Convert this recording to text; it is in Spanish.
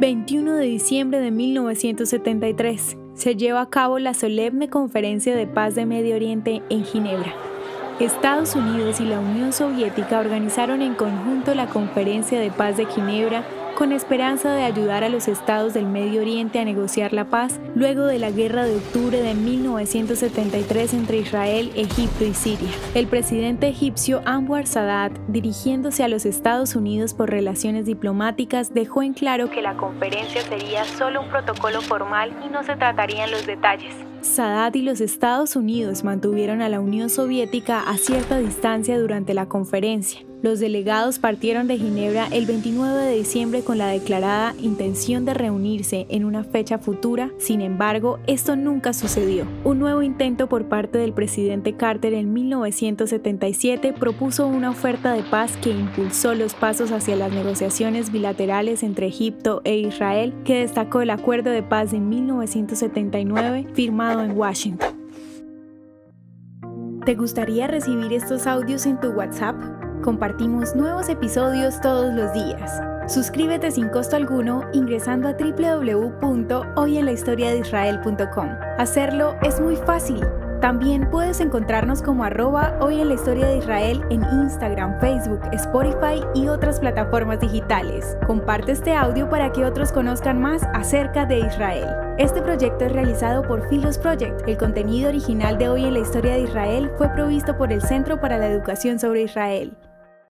21 de diciembre de 1973 se lleva a cabo la solemne Conferencia de Paz de Medio Oriente en Ginebra. Estados Unidos y la Unión Soviética organizaron en conjunto la Conferencia de Paz de Ginebra con esperanza de ayudar a los estados del Medio Oriente a negociar la paz luego de la guerra de octubre de 1973 entre Israel, Egipto y Siria. El presidente egipcio Anwar Sadat, dirigiéndose a los Estados Unidos por relaciones diplomáticas, dejó en claro que la conferencia sería solo un protocolo formal y no se tratarían los detalles. Sadat y los Estados Unidos mantuvieron a la Unión Soviética a cierta distancia durante la conferencia. Los delegados partieron de Ginebra el 29 de diciembre con la declarada intención de reunirse en una fecha futura, sin embargo, esto nunca sucedió. Un nuevo intento por parte del presidente Carter en 1977 propuso una oferta de paz que impulsó los pasos hacia las negociaciones bilaterales entre Egipto e Israel, que destacó el acuerdo de paz de 1979 firmado en Washington. ¿Te gustaría recibir estos audios en tu WhatsApp? Compartimos nuevos episodios todos los días. Suscríbete sin costo alguno ingresando a www.hoyenlahistoriadeisrael.com. Hacerlo es muy fácil. También puedes encontrarnos como arroba hoy en la historia de Israel en Instagram, Facebook, Spotify y otras plataformas digitales. Comparte este audio para que otros conozcan más acerca de Israel. Este proyecto es realizado por Philos Project. El contenido original de hoy en la historia de Israel fue provisto por el Centro para la Educación sobre Israel.